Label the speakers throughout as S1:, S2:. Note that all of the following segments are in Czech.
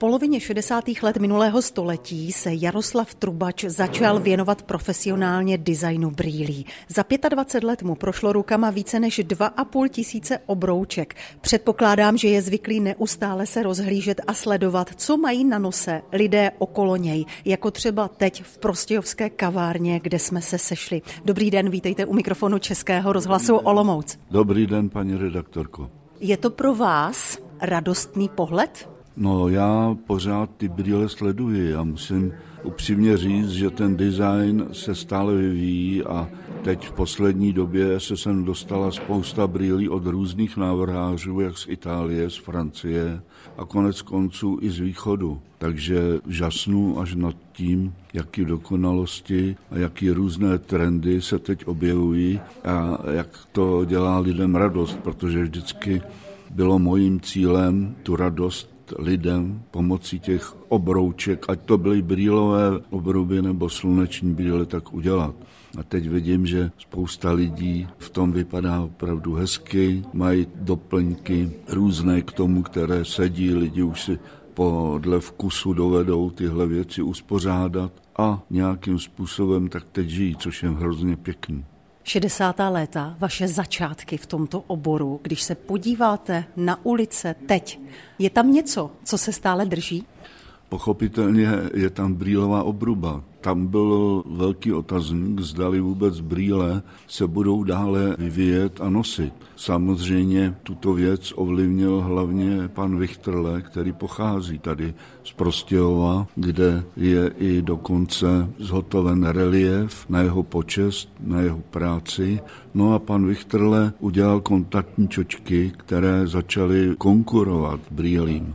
S1: polovině 60. let minulého století se Jaroslav Trubač začal věnovat profesionálně designu brýlí. Za 25 let mu prošlo rukama více než 2,5 tisíce obrouček. Předpokládám, že je zvyklý neustále se rozhlížet a sledovat, co mají na nose lidé okolo něj, jako třeba teď v Prostějovské kavárně, kde jsme se sešli. Dobrý den, vítejte u mikrofonu Českého rozhlasu Olomouc.
S2: Dobrý den, paní redaktorko.
S1: Je to pro vás radostný pohled?
S2: No já pořád ty brýle sleduji a musím upřímně říct, že ten design se stále vyvíjí a teď v poslední době se sem dostala spousta brýlí od různých návrhářů, jak z Itálie, z Francie a konec konců i z východu. Takže žasnu až nad tím, jaký dokonalosti a jaký různé trendy se teď objevují a jak to dělá lidem radost, protože vždycky bylo mojím cílem tu radost lidem pomocí těch obrouček, ať to byly brýlové obruby nebo sluneční brýle, tak udělat. A teď vidím, že spousta lidí v tom vypadá opravdu hezky, mají doplňky různé k tomu, které sedí, lidi už si podle vkusu dovedou tyhle věci uspořádat a nějakým způsobem tak teď žijí, což je hrozně pěkný.
S1: 60. léta, vaše začátky v tomto oboru, když se podíváte na ulice teď, je tam něco, co se stále drží?
S2: Pochopitelně je tam brýlová obruba. Tam byl velký otazník, zdali vůbec brýle se budou dále vyvíjet a nosit. Samozřejmě tuto věc ovlivnil hlavně pan Vichterle, který pochází tady z Prostějova, kde je i dokonce zhotoven relief na jeho počest, na jeho práci. No a pan Vichterle udělal kontaktní čočky, které začaly konkurovat brýlím.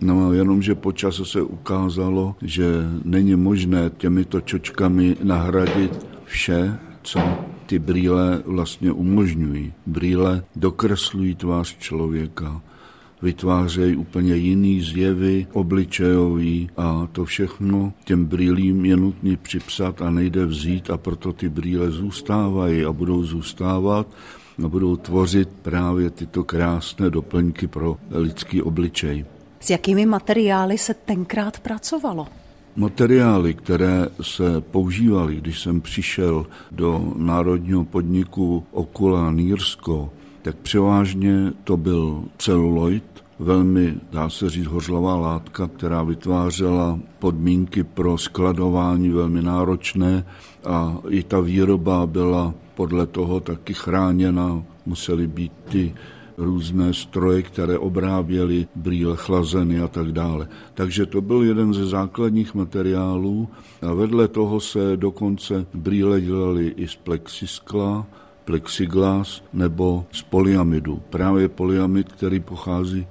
S2: No jenomže po čase se ukázalo, že není možné těmito čočkami nahradit vše, co ty brýle vlastně umožňují. Brýle dokreslují tvář člověka, vytvářejí úplně jiný zjevy, obličejový a to všechno těm brýlím je nutný připsat a nejde vzít a proto ty brýle zůstávají a budou zůstávat a budou tvořit právě tyto krásné doplňky pro lidský obličej.
S1: S jakými materiály se tenkrát pracovalo?
S2: Materiály, které se používaly, když jsem přišel do národního podniku Okula Nýrsko, tak převážně to byl celuloid, velmi, dá se říct, hořlavá látka, která vytvářela podmínky pro skladování velmi náročné a i ta výroba byla podle toho taky chráněna. Musely být ty různé stroje, které obráběly brýle chlazeny a tak dále. Takže to byl jeden ze základních materiálů a vedle toho se dokonce brýle dělaly i z plexiskla, plexiglas nebo z polyamidu. Právě polyamid, který pochází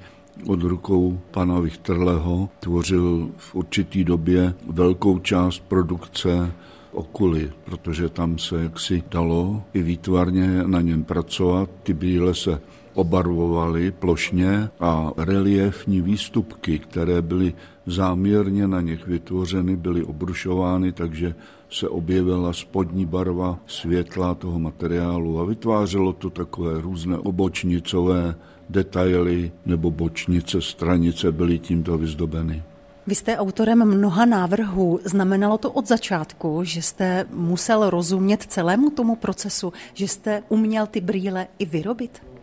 S2: od rukou pana Vichterleho, tvořil v určitý době velkou část produkce okuly, protože tam se jaksi dalo i výtvarně na něm pracovat. Ty brýle se obarvovali plošně a reliefní výstupky, které byly záměrně na nich vytvořeny, byly obrušovány, takže se objevila spodní barva světla toho materiálu a vytvářelo to takové různé obočnicové detaily nebo bočnice, stranice byly tímto vyzdobeny.
S1: Vy jste autorem mnoha návrhů. Znamenalo to od začátku, že jste musel rozumět celému tomu procesu, že jste uměl ty brýle i vyrobit?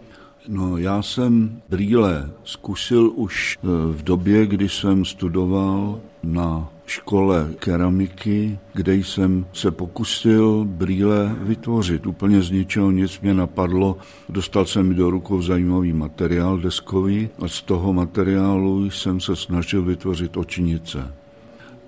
S2: No, já jsem brýle zkusil už eh, v době, kdy jsem studoval na škole keramiky, kde jsem se pokusil brýle vytvořit. Úplně z ničeho nic mě napadlo. Dostal jsem mi do rukou zajímavý materiál deskový a z toho materiálu jsem se snažil vytvořit očnice.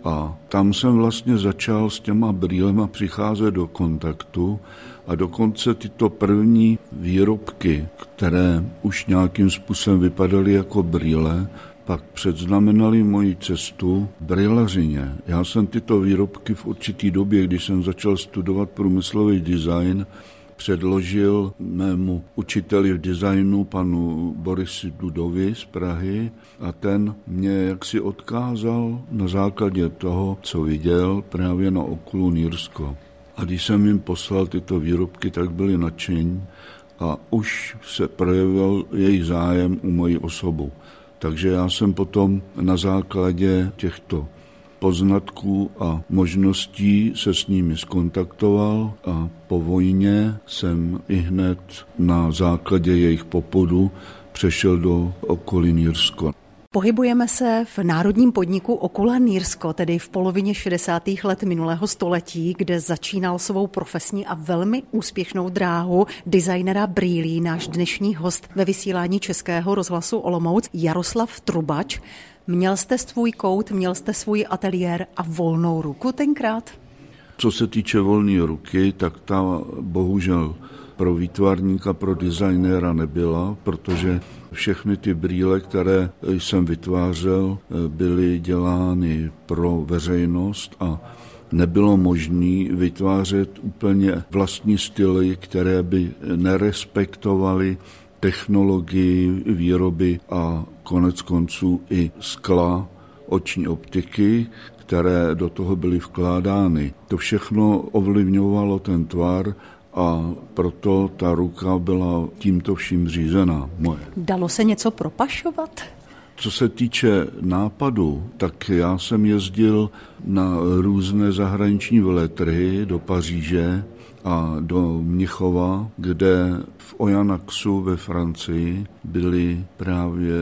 S2: A tam jsem vlastně začal s těma brýlema přicházet do kontaktu a dokonce tyto první výrobky, které už nějakým způsobem vypadaly jako brýle, pak předznamenali moji cestu brýlařině. Já jsem tyto výrobky v určitý době, když jsem začal studovat průmyslový design, předložil mému učiteli v designu, panu Borisi Dudovi z Prahy a ten mě jaksi odkázal na základě toho, co viděl právě na okulu Nýrsko. A když jsem jim poslal tyto výrobky, tak byli nadšení a už se projevil jejich zájem u mojí osobu. Takže já jsem potom na základě těchto poznatků a možností se s nimi skontaktoval a po vojně jsem i hned na základě jejich popudu přešel do okolí Nýrsko.
S1: Pohybujeme se v národním podniku Okula Nýrsko, tedy v polovině 60. let minulého století, kde začínal svou profesní a velmi úspěšnou dráhu designera brýlí náš dnešní host ve vysílání Českého rozhlasu Olomouc Jaroslav Trubač. Měl jste svůj kout, měl jste svůj ateliér a volnou ruku tenkrát?
S2: Co se týče volné ruky, tak ta bohužel pro výtvarníka, pro designéra nebyla, protože všechny ty brýle, které jsem vytvářel, byly dělány pro veřejnost a nebylo možné vytvářet úplně vlastní styly, které by nerespektovaly technologii výroby a konec konců i skla, oční optiky, které do toho byly vkládány. To všechno ovlivňovalo ten tvar a proto ta ruka byla tímto vším řízená moje.
S1: Dalo se něco propašovat?
S2: Co se týče nápadu, tak já jsem jezdil na různé zahraniční veletrhy do Paříže a do Mnichova, kde v Ojanaxu ve Francii byly právě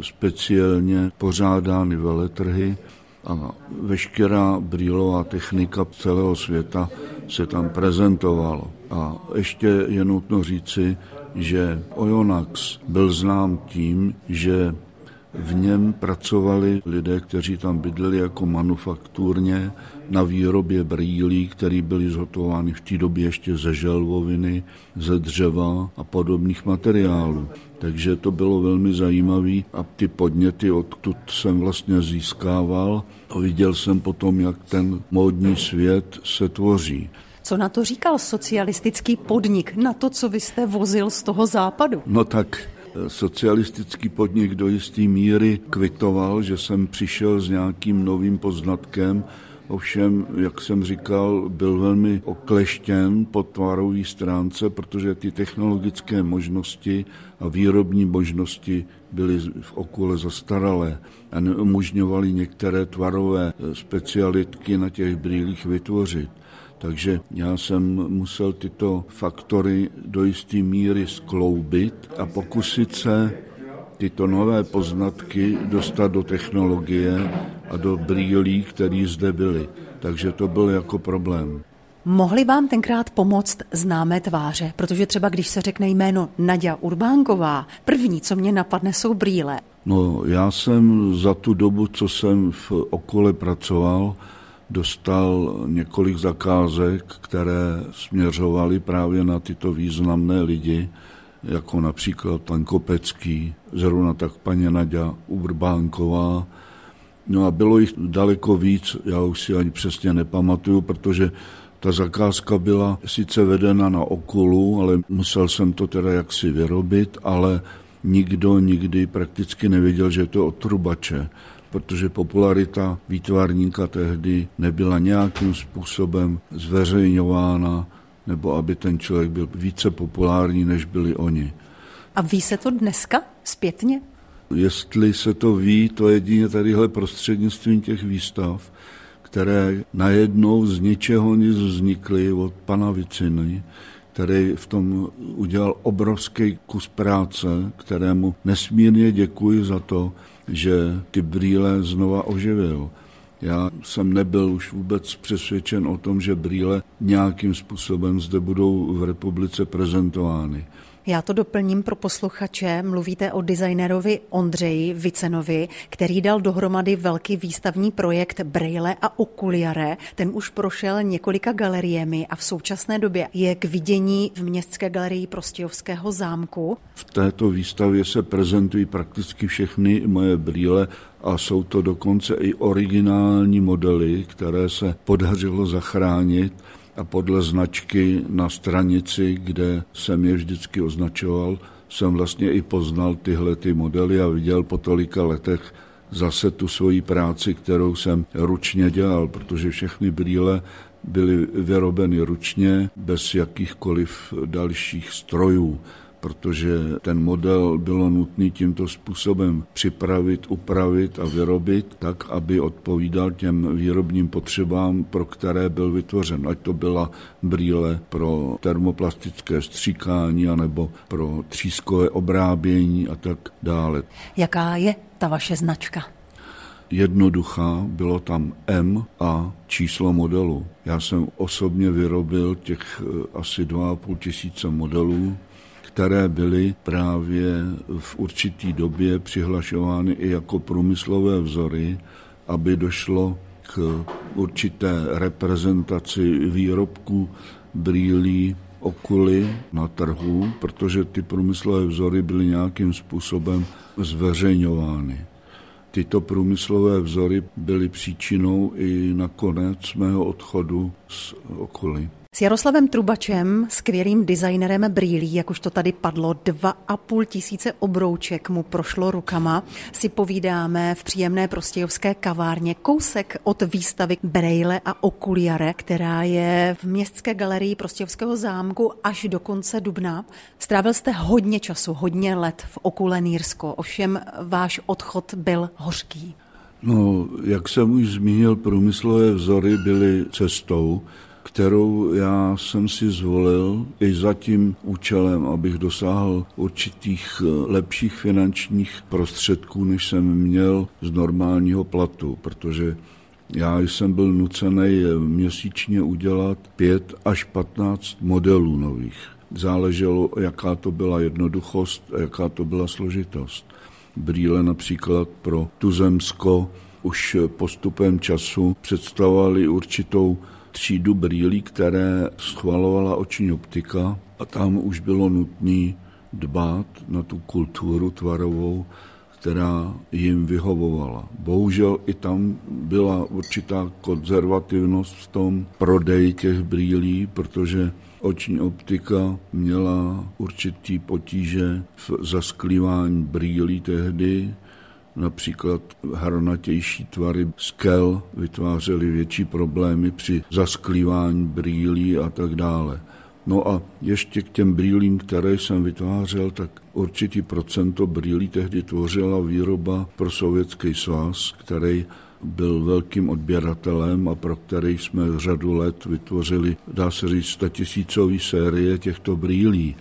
S2: speciálně pořádány veletrhy a veškerá brýlová technika celého světa se tam prezentovala. A ještě je nutno říci, že Oyonax byl znám tím, že v něm pracovali lidé, kteří tam bydleli jako manufakturně na výrobě brýlí, které byly zhotovány v té době ještě ze želvoviny, ze dřeva a podobných materiálů. Takže to bylo velmi zajímavé a ty podněty odtud jsem vlastně získával a viděl jsem potom, jak ten módní svět se tvoří.
S1: Co na to říkal socialistický podnik, na to, co vy jste vozil z toho západu?
S2: No tak socialistický podnik do jisté míry kvitoval, že jsem přišel s nějakým novým poznatkem, Ovšem, jak jsem říkal, byl velmi okleštěn po tvarové stránce, protože ty technologické možnosti a výrobní možnosti byly v okole zastaralé a neumožňovaly některé tvarové specialitky na těch brýlích vytvořit. Takže já jsem musel tyto faktory do jisté míry skloubit a pokusit se tyto nové poznatky dostat do technologie a do brýlí, které zde byly. Takže to byl jako problém.
S1: Mohli vám tenkrát pomoct známé tváře? Protože třeba když se řekne jméno Nadia Urbánková, první, co mě napadne, jsou brýle.
S2: No, já jsem za tu dobu, co jsem v okole pracoval, dostal několik zakázek, které směřovaly právě na tyto významné lidi, jako například pan Kopecký, zrovna tak paní Nadia Urbánková. No a bylo jich daleko víc, já už si ani přesně nepamatuju, protože ta zakázka byla sice vedena na okulu, ale musel jsem to teda jaksi vyrobit, ale nikdo nikdy prakticky nevěděl, že je to od trubače protože popularita výtvarníka tehdy nebyla nějakým způsobem zveřejňována, nebo aby ten člověk byl více populární, než byli oni.
S1: A ví se to dneska zpětně?
S2: Jestli se to ví, to jedině tadyhle prostřednictvím těch výstav, které najednou z ničeho nic vznikly od pana Viciny, který v tom udělal obrovský kus práce, kterému nesmírně děkuji za to, že ty brýle znova oživil. Já jsem nebyl už vůbec přesvědčen o tom, že brýle nějakým způsobem zde budou v republice prezentovány.
S1: Já to doplním pro posluchače. Mluvíte o designerovi Ondřeji Vicenovi, který dal dohromady velký výstavní projekt Braille a Okuliare. Ten už prošel několika galeriemi a v současné době je k vidění v Městské galerii Prostějovského zámku.
S2: V této výstavě se prezentují prakticky všechny moje brýle a jsou to dokonce i originální modely, které se podařilo zachránit a podle značky na stranici, kde jsem je vždycky označoval, jsem vlastně i poznal tyhle ty modely a viděl po tolika letech zase tu svoji práci, kterou jsem ručně dělal, protože všechny brýle byly vyrobeny ručně, bez jakýchkoliv dalších strojů. Protože ten model bylo nutný tímto způsobem připravit, upravit a vyrobit tak, aby odpovídal těm výrobním potřebám, pro které byl vytvořen. Ať to byla brýle pro termoplastické stříkání anebo pro třískové obrábění a tak dále.
S1: Jaká je ta vaše značka?
S2: jednoduchá, bylo tam M a číslo modelu. Já jsem osobně vyrobil těch eh, asi 2,5 tisíce modelů, které byly právě v určitý době přihlašovány i jako průmyslové vzory, aby došlo k určité reprezentaci výrobků brýlí okuly na trhu, protože ty průmyslové vzory byly nějakým způsobem zveřejňovány. Tyto průmyslové vzory byly příčinou i nakonec mého odchodu z okolí.
S1: S Jaroslavem Trubačem, skvělým designerem brýlí, jak už to tady padlo, dva a půl tisíce obrouček mu prošlo rukama, si povídáme v příjemné prostějovské kavárně kousek od výstavy Brejle a Okuliare, která je v městské galerii Prostějovského zámku až do konce dubna. Strávil jste hodně času, hodně let v Okule Nýrsko, ovšem váš odchod byl hořký.
S2: No, jak jsem už zmínil, průmyslové vzory byly cestou, kterou já jsem si zvolil i za tím účelem, abych dosáhl určitých eh, lepších finančních prostředků, než jsem měl z normálního platu, protože já jsem byl nucený měsíčně udělat 5 až 15 modelů nových. Záleželo, jaká to byla jednoduchost jaká to byla složitost. Brýle například pro Tuzemsko už postupem času představovaly určitou třídu brýlí, které schvalovala oční optika a tam už bylo nutné dbát na tu kulturu tvarovou, která jim vyhovovala. Bohužel i tam byla určitá konzervativnost v tom prodeji těch brýlí, protože oční optika měla určitý potíže v zasklívání brýlí tehdy, Například hranatější tvary skel vytvářely větší problémy při zasklívání brýlí a tak dále. No a ještě k těm brýlím, které jsem vytvářel, tak určitý procento brýlí tehdy tvořila výroba pro Sovětský svaz, který byl velkým odběratelem a pro který jsme řadu let vytvořili, dá se říct, statisícový série těchto brýlí.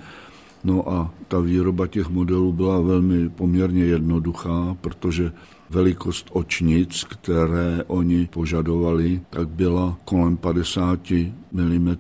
S2: No a ta výroba těch modelů byla velmi poměrně jednoduchá, protože velikost očnic, které oni požadovali, tak byla kolem 50 mm,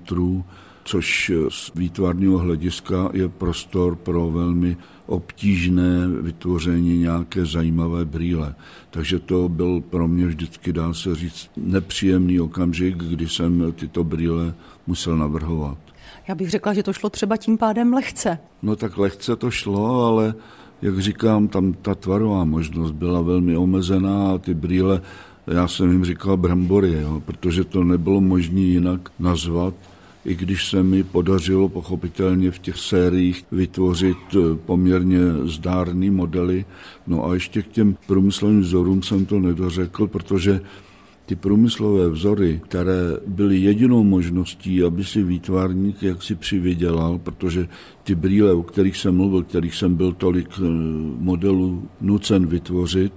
S2: což z výtvarního hlediska je prostor pro velmi obtížné vytvoření nějaké zajímavé brýle. Takže to byl pro mě vždycky, dá se říct, nepříjemný okamžik, kdy jsem tyto brýle musel navrhovat.
S1: Já bych řekla, že to šlo třeba tím pádem lehce.
S2: No tak lehce to šlo, ale jak říkám, tam ta tvarová možnost byla velmi omezená a ty brýle, já jsem jim říkal brambory, jo, protože to nebylo možné jinak nazvat, i když se mi podařilo pochopitelně v těch sériích vytvořit eh, poměrně zdárný modely. No a ještě k těm průmyslovým vzorům jsem to nedořekl, protože ty průmyslové vzory, které byly jedinou možností, aby si výtvarník jaksi přivydělal, protože ty brýle, o kterých jsem mluvil, kterých jsem byl tolik eh, modelů nucen vytvořit,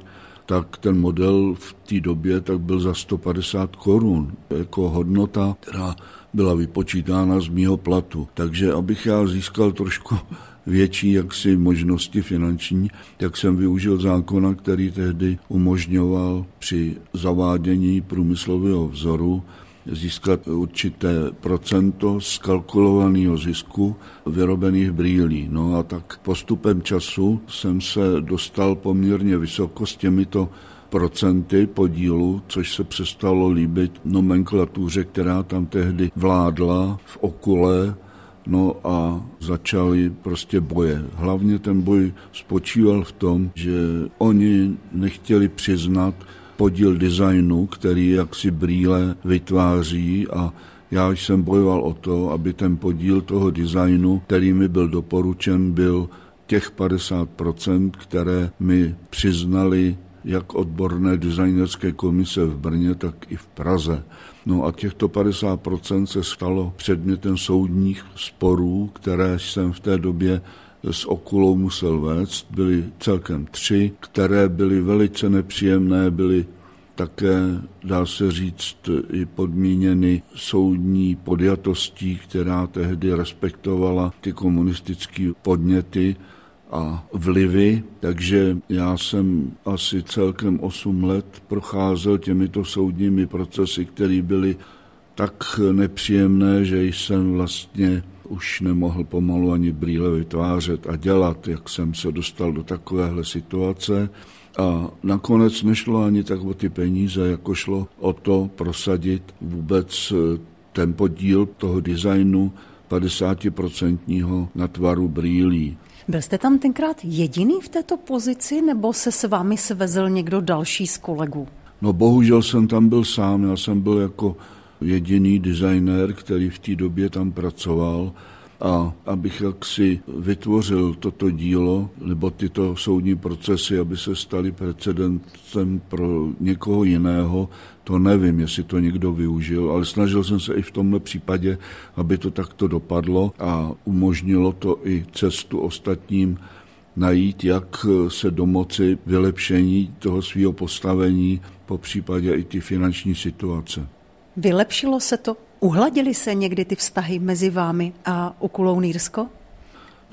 S2: tak ten model v té době tak byl za 150 korun jako hodnota, která byla vypočítána z mýho platu. Takže abych já získal trošku větší jaksi možnosti finanční, tak jsem využil zákona, který tehdy umožňoval při zavádění průmyslového vzoru získat určité procento z kalkulovaného zisku vyrobených brýlí. No a tak postupem času jsem se dostal poměrně vysoko s těmito procenty podílu, což se přestalo líbit nomenklatuře, která tam tehdy vládla v okule No a začaly prostě boje. Hlavně ten boj spočíval v tom, že oni nechtěli přiznat podíl designu, který jaksi brýle vytváří a já jsem bojoval o to, aby ten podíl toho designu, který mi byl doporučen, byl těch 50%, které mi přiznali jak odborné designerské komise v Brně, tak i v Praze. No a těchto 50% se stalo předmětem soudních sporů, které jsem v té době s okulou musel vést. Byly celkem tři, které byly velice nepříjemné, byly také, dá se říct, i podmíněny soudní podjatostí, která tehdy respektovala ty komunistické podněty a vlivy, takže já jsem asi celkem 8 let procházel těmito soudními procesy, které byly tak nepříjemné, že jsem vlastně už nemohl pomalu ani brýle vytvářet a dělat, jak jsem se dostal do takovéhle situace. A nakonec nešlo ani tak o ty peníze, jako šlo o to prosadit vůbec ten podíl toho designu 50% na tvaru brýlí.
S1: Byl jste tam tenkrát jediný v této pozici, nebo se s vámi svezl někdo další z kolegů?
S2: No bohužel jsem tam byl sám, já jsem byl jako jediný designér, který v té době tam pracoval a abych jaksi vytvořil toto dílo nebo tyto soudní procesy, aby se staly precedentem pro někoho jiného, to nevím, jestli to někdo využil, ale snažil jsem se i v tomhle případě, aby to takto dopadlo a umožnilo to i cestu ostatním najít, jak se domoci vylepšení toho svého postavení, po případě i ty finanční situace.
S1: Vylepšilo se to? Uhladily se někdy ty vztahy mezi vámi a Ukulou Nýrsko?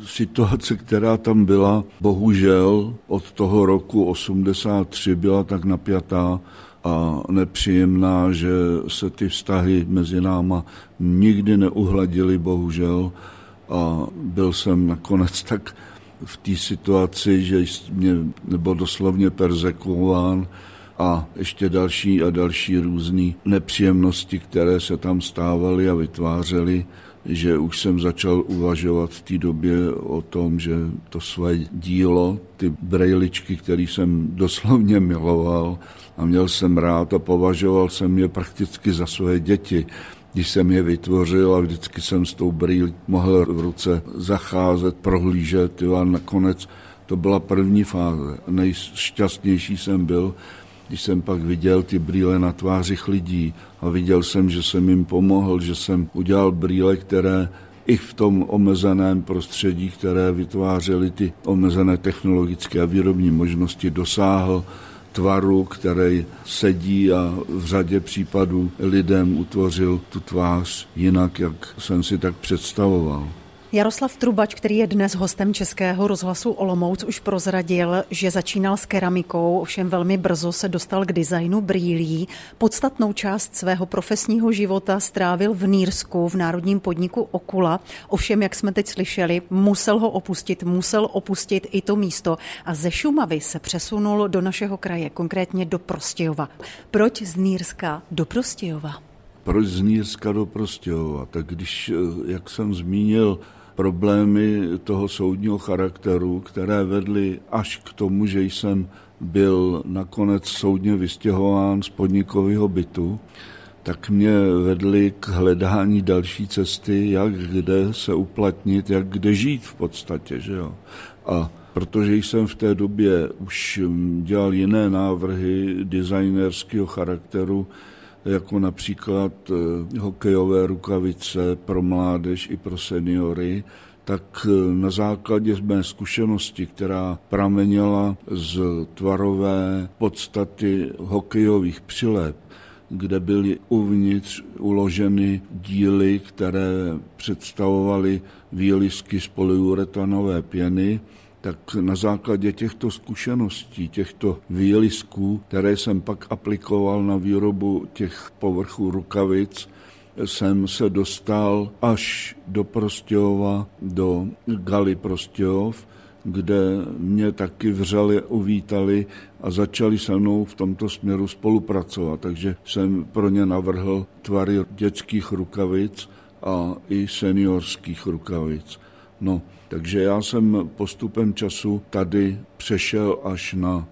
S2: Situace, která tam byla, bohužel od toho roku 83 byla tak napjatá a nepříjemná, že se ty vztahy mezi náma nikdy neuhladily, bohužel. A byl jsem nakonec tak v té situaci, že mě nebo doslovně persekuován a ještě další a další různé nepříjemnosti, které se tam stávaly a vytvářely, že už jsem začal uvažovat v té době o tom, že to své dílo, ty brejličky, které jsem doslovně miloval a měl jsem rád a považoval jsem je prakticky za své děti, když jsem je vytvořil a vždycky jsem s tou brýlí mohl v ruce zacházet, prohlížet a nakonec to byla první fáze. Nejšťastnější jsem byl, když jsem pak viděl ty brýle na tvářích lidí a viděl jsem, že jsem jim pomohl, že jsem udělal brýle, které i v tom omezeném prostředí, které vytvářely ty omezené technologické a výrobní možnosti, dosáhl tvaru, který sedí a v řadě případů lidem utvořil tu tvář jinak, jak jsem si tak představoval.
S1: Jaroslav Trubač, který je dnes hostem Českého rozhlasu Olomouc, už prozradil, že začínal s keramikou, ovšem velmi brzo se dostal k designu brýlí. Podstatnou část svého profesního života strávil v Nýrsku, v národním podniku Okula. Ovšem, jak jsme teď slyšeli, musel ho opustit, musel opustit i to místo a ze Šumavy se přesunul do našeho kraje, konkrétně do Prostějova. Proč z Nýrska do Prostějova?
S2: Proč z Nýrska do Prostějova? Tak když, jak jsem zmínil, problémy toho soudního charakteru, které vedly až k tomu, že jsem byl nakonec soudně vystěhován z podnikového bytu, tak mě vedly k hledání další cesty, jak kde se uplatnit, jak kde žít v podstatě. Že jo? A protože jsem v té době už dělal jiné návrhy designerského charakteru, jako například eh, hokejové rukavice pro mládež i pro seniory, tak eh, na základě mé zkušenosti, která pramenila z tvarové podstaty hokejových přilep, kde byly uvnitř uloženy díly, které představovaly výlisky z polyuretanové pěny, tak na základě těchto zkušeností, těchto výlisků, které jsem pak aplikoval na výrobu těch povrchů rukavic, jsem se dostal až do Prostějova, do Gali Prostějov, kde mě taky vřele uvítali a začali se mnou v tomto směru spolupracovat. Takže jsem pro ně navrhl tvary dětských rukavic a i seniorských rukavic. No, takže já jsem postupem času tady přešel až na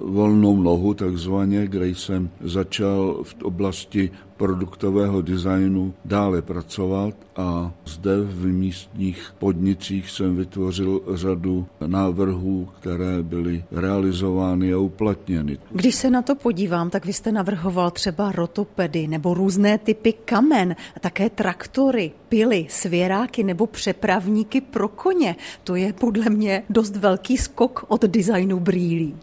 S2: volnou nohu takzvaně, kde jsem začal v oblasti produktového designu dále pracovat a zde v místních podnicích jsem vytvořil řadu návrhů, které byly realizovány a uplatněny.
S1: Když se na to podívám, tak vy jste navrhoval třeba rotopedy nebo různé typy kamen, také traktory, pily, svěráky nebo přepravníky pro koně. To je podle mě dost velký skok od designu brýlí.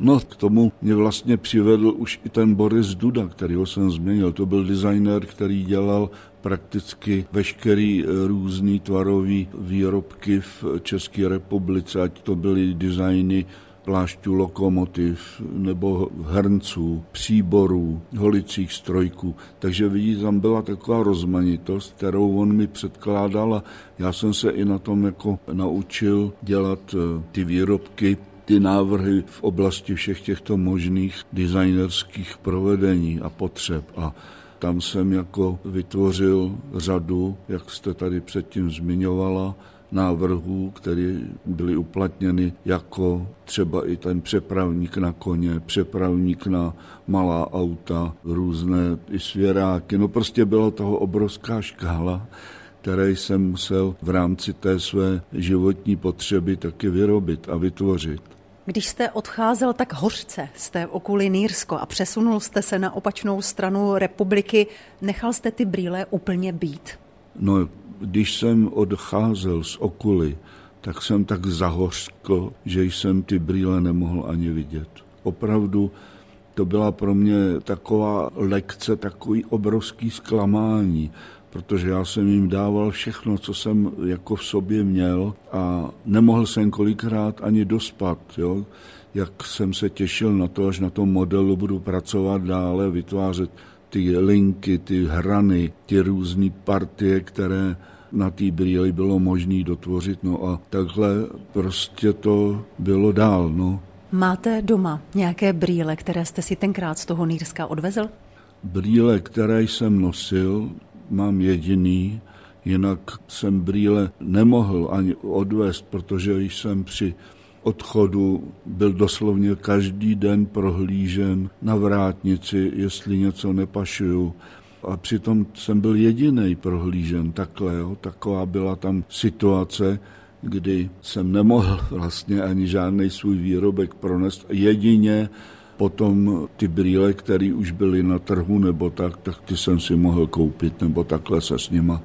S2: No, k tomu mě vlastně přivedl už i ten Boris Duda, kterýho jsem změnil. To byl designer, který dělal prakticky veškerý eh, různý tvarový výrobky v České republice, ať to byly designy plášťů lokomotiv nebo hrnců, příborů, holicích strojků. Takže vidí, tam byla taková rozmanitost, kterou on mi předkládal a já jsem se i na tom jako naučil dělat eh, ty výrobky ty návrhy v oblasti všech těchto možných designerských provedení a potřeb. A tam jsem jako vytvořil řadu, jak jste tady předtím zmiňovala, návrhů, které byly uplatněny jako třeba i ten přepravník na koně, přepravník na malá auta, různé i svěráky. No prostě byla toho obrovská škála které jsem musel v rámci té své životní potřeby taky vyrobit a vytvořit.
S1: Když jste odcházel tak hořce z té okulí Nýrsko a přesunul jste se na opačnou stranu republiky, nechal jste ty brýle úplně být?
S2: No, když jsem odcházel z okuly, tak jsem tak zahořkl, že jsem ty brýle nemohl ani vidět. Opravdu to byla pro mě taková lekce, takový obrovský zklamání, protože já jsem jim dával všechno, co jsem jako v sobě měl a nemohl jsem kolikrát ani dospat, jo? jak jsem se těšil na to, až na tom modelu budu pracovat dále, vytvářet ty linky, ty hrany, ty různé partie, které na té brýli bylo možné dotvořit. No a takhle prostě to bylo dál. No.
S1: Máte doma nějaké brýle, které jste si tenkrát z toho Nýrska odvezl?
S2: Brýle, které jsem nosil, mám jediný, jinak jsem brýle nemohl ani odvést, protože jsem při odchodu byl doslovně každý den prohlížen na vrátnici, jestli něco nepašuju. A přitom jsem byl jediný prohlížen takhle. Jo. Taková byla tam situace, kdy jsem nemohl vlastně ani žádný svůj výrobek pronést. Jedině Potom ty brýle, které už byly na trhu nebo tak, tak ty jsem si mohl koupit nebo takhle se s nima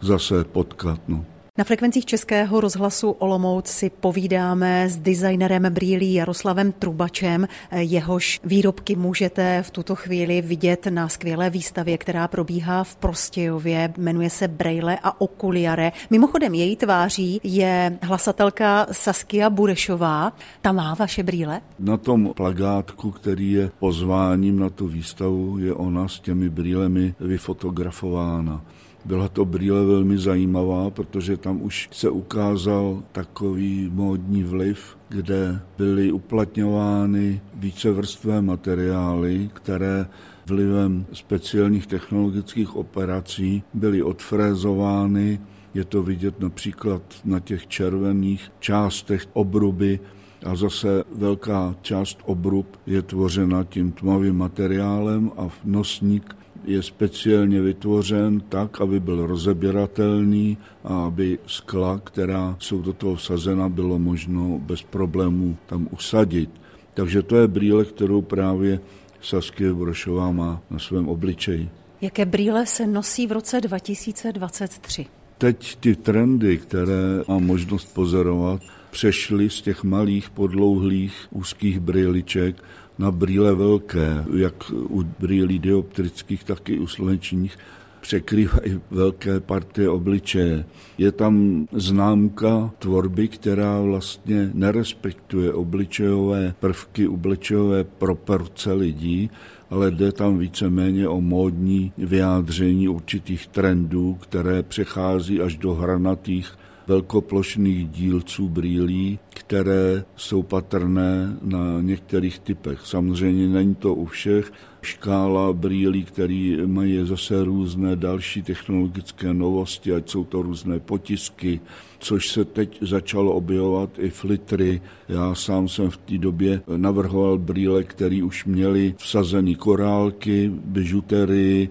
S2: zase potkat. No.
S1: Na frekvencích Českého rozhlasu Olomouc si povídáme s designerem brýlí Jaroslavem Trubačem. Jehož výrobky můžete v tuto chvíli vidět na skvělé výstavě, která probíhá v Prostějově. Jmenuje se Brejle a okuliare. Mimochodem její tváří je hlasatelka Saskia Burešová. Ta má vaše brýle?
S2: Na tom plagátku, který je pozváním na tu výstavu, je ona s těmi brýlemi vyfotografována. Byla to brýle velmi zajímavá, protože tam už se ukázal takový módní vliv, kde byly uplatňovány vícevrstvé materiály, které vlivem speciálních technologických operací byly odfrézovány. Je to vidět například na těch červených částech obruby a zase velká část obrub je tvořena tím tmavým materiálem a nosník je speciálně vytvořen tak, aby byl rozeběratelný a aby skla, která jsou do toho vsazena, bylo možno bez problémů tam usadit. Takže to je brýle, kterou právě Saskia Brošová má na svém obličeji.
S1: Jaké brýle se nosí v roce 2023?
S2: Teď ty trendy, které mám možnost pozorovat, přešly z těch malých, podlouhlých, úzkých brýliček na brýle velké, jak u brýlí dioptrických, tak i u slunečních, překrývají velké partie obličeje. Je tam známka tvorby, která vlastně nerespektuje obličejové prvky, obličejové proporce lidí, ale jde tam víceméně o módní vyjádření určitých trendů, které přechází až do hranatých velkoplošných dílců brýlí, které jsou patrné na některých typech. Samozřejmě není to u všech. Škála brýlí, které mají zase různé další technologické novosti, ať jsou to různé potisky, což se teď začalo objevovat i flitry. Já sám jsem v té době navrhoval brýle, které už měly vsazený korálky, bižuterii,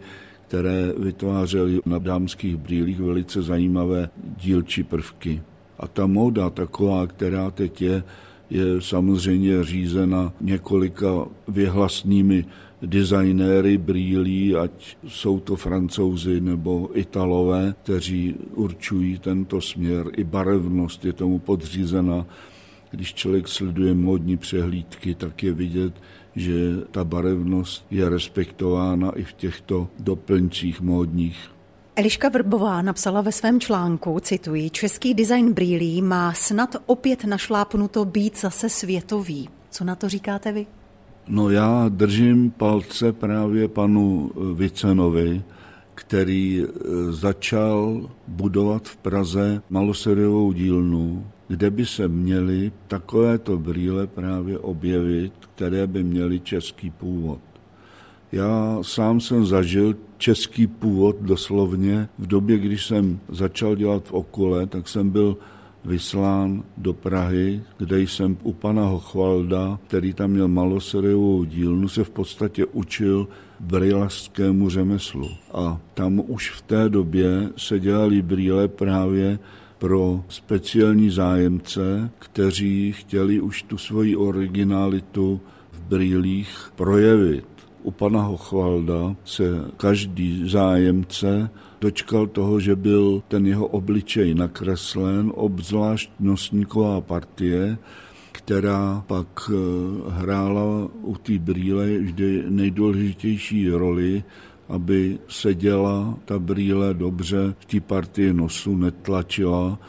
S2: které vytvářely na dámských brýlích velice zajímavé dílčí prvky. A ta móda taková, která teď je, je samozřejmě řízena několika vyhlasnými designéry brýlí, ať jsou to francouzi nebo italové, kteří určují tento směr. I barevnost je tomu podřízena. Když člověk sleduje módní přehlídky, tak je vidět, že ta barevnost je respektována i v těchto doplňcích módních.
S1: Eliška Vrbová napsala ve svém článku, cituji, český design brýlí má snad opět našlápnuto být zase světový. Co na to říkáte vy?
S2: No já držím palce právě panu Vicenovi, který eh, začal budovat v Praze maloseriovou dílnu, kde by se měly takovéto brýle právě objevit, které by měly český původ. Já sám jsem zažil český původ doslovně. V době, když jsem začal dělat v Okule, tak jsem byl vyslán do Prahy, kde jsem u pana Hochvalda, který tam měl maloseriovou dílnu, se v podstatě učil brýlařskému řemeslu. A tam už v té době se dělali brýle právě pro speciální zájemce, kteří chtěli už tu svoji originalitu v brýlích projevit. U pana Hochvalda se každý zájemce dočkal toho, že byl ten jeho obličej nakreslen, obzvlášť nosníková partie, která pak eh, hrála u té brýle vždy nejdůležitější roli, aby seděla ta brýle dobře v té partii nosu, netlačila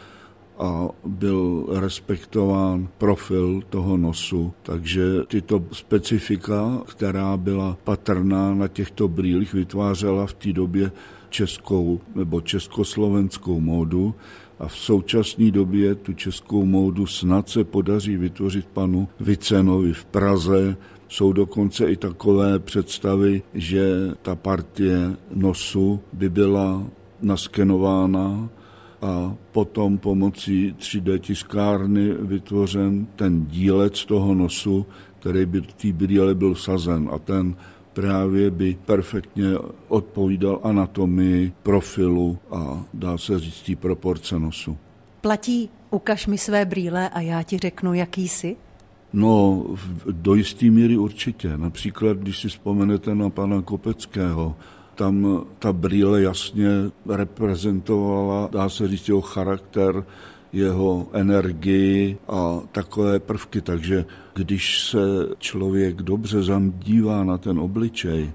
S2: a byl respektován profil toho nosu. Takže tyto specifika, která byla patrná na těchto brýlích, vytvářela v té době českou nebo československou módu a v současné době tu českou módu snad se podaří vytvořit panu Vicenovi v Praze. Jsou dokonce i takové představy, že ta partie nosu by byla naskenována a potom pomocí 3D tiskárny vytvořen ten dílec toho nosu, který by té brýle byl sazen a ten právě by perfektně odpovídal anatomii, profilu a dá se říct proporce nosu.
S1: Platí ukaž mi své brýle a já ti řeknu, jaký jsi?
S2: No, do jisté míry určitě. Například, když si vzpomenete na pana Kopeckého, tam ta brýle jasně reprezentovala, dá se říct, jeho charakter, jeho energii a takové prvky. Takže když se člověk dobře zamdívá na ten obličej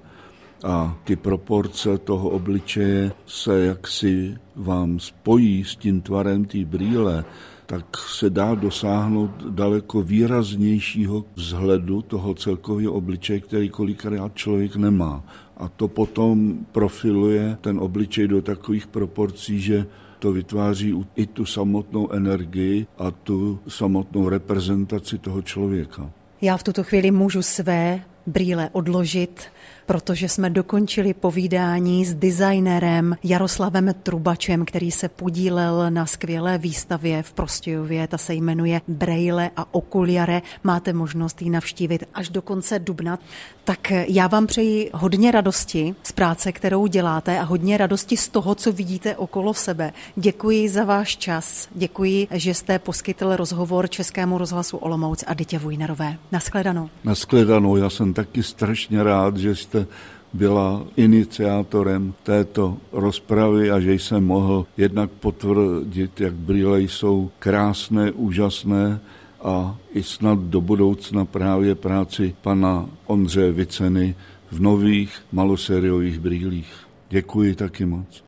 S2: a ty proporce toho obličeje se jaksi vám spojí s tím tvarem té brýle, tak se dá dosáhnout daleko výraznějšího vzhledu toho celkového obličeje, který kolikrát člověk nemá. A to potom profiluje ten obličej do takových proporcí, že to vytváří i tu samotnou energii a tu samotnou reprezentaci toho člověka.
S1: Já v tuto chvíli můžu své brýle odložit protože jsme dokončili povídání s designérem Jaroslavem Trubačem, který se podílel na skvělé výstavě v Prostějově. Ta se jmenuje Braille a Okuliare. Máte možnost ji navštívit až do konce dubna. Tak já vám přeji hodně radosti z práce, kterou děláte a hodně radosti z toho, co vidíte okolo sebe. Děkuji za váš čas. Děkuji, že jste poskytl rozhovor Českému rozhlasu Olomouc a Dytě Vujnerové. Naschledanou.
S2: Naschledanou. Já jsem taky strašně rád, že jste byla iniciátorem této rozpravy a že jsem mohl jednak potvrdit, jak brýle jsou krásné, úžasné a i snad do budoucna právě práci pana Ondřeje Viceny v nových malosériových brýlích. Děkuji taky moc.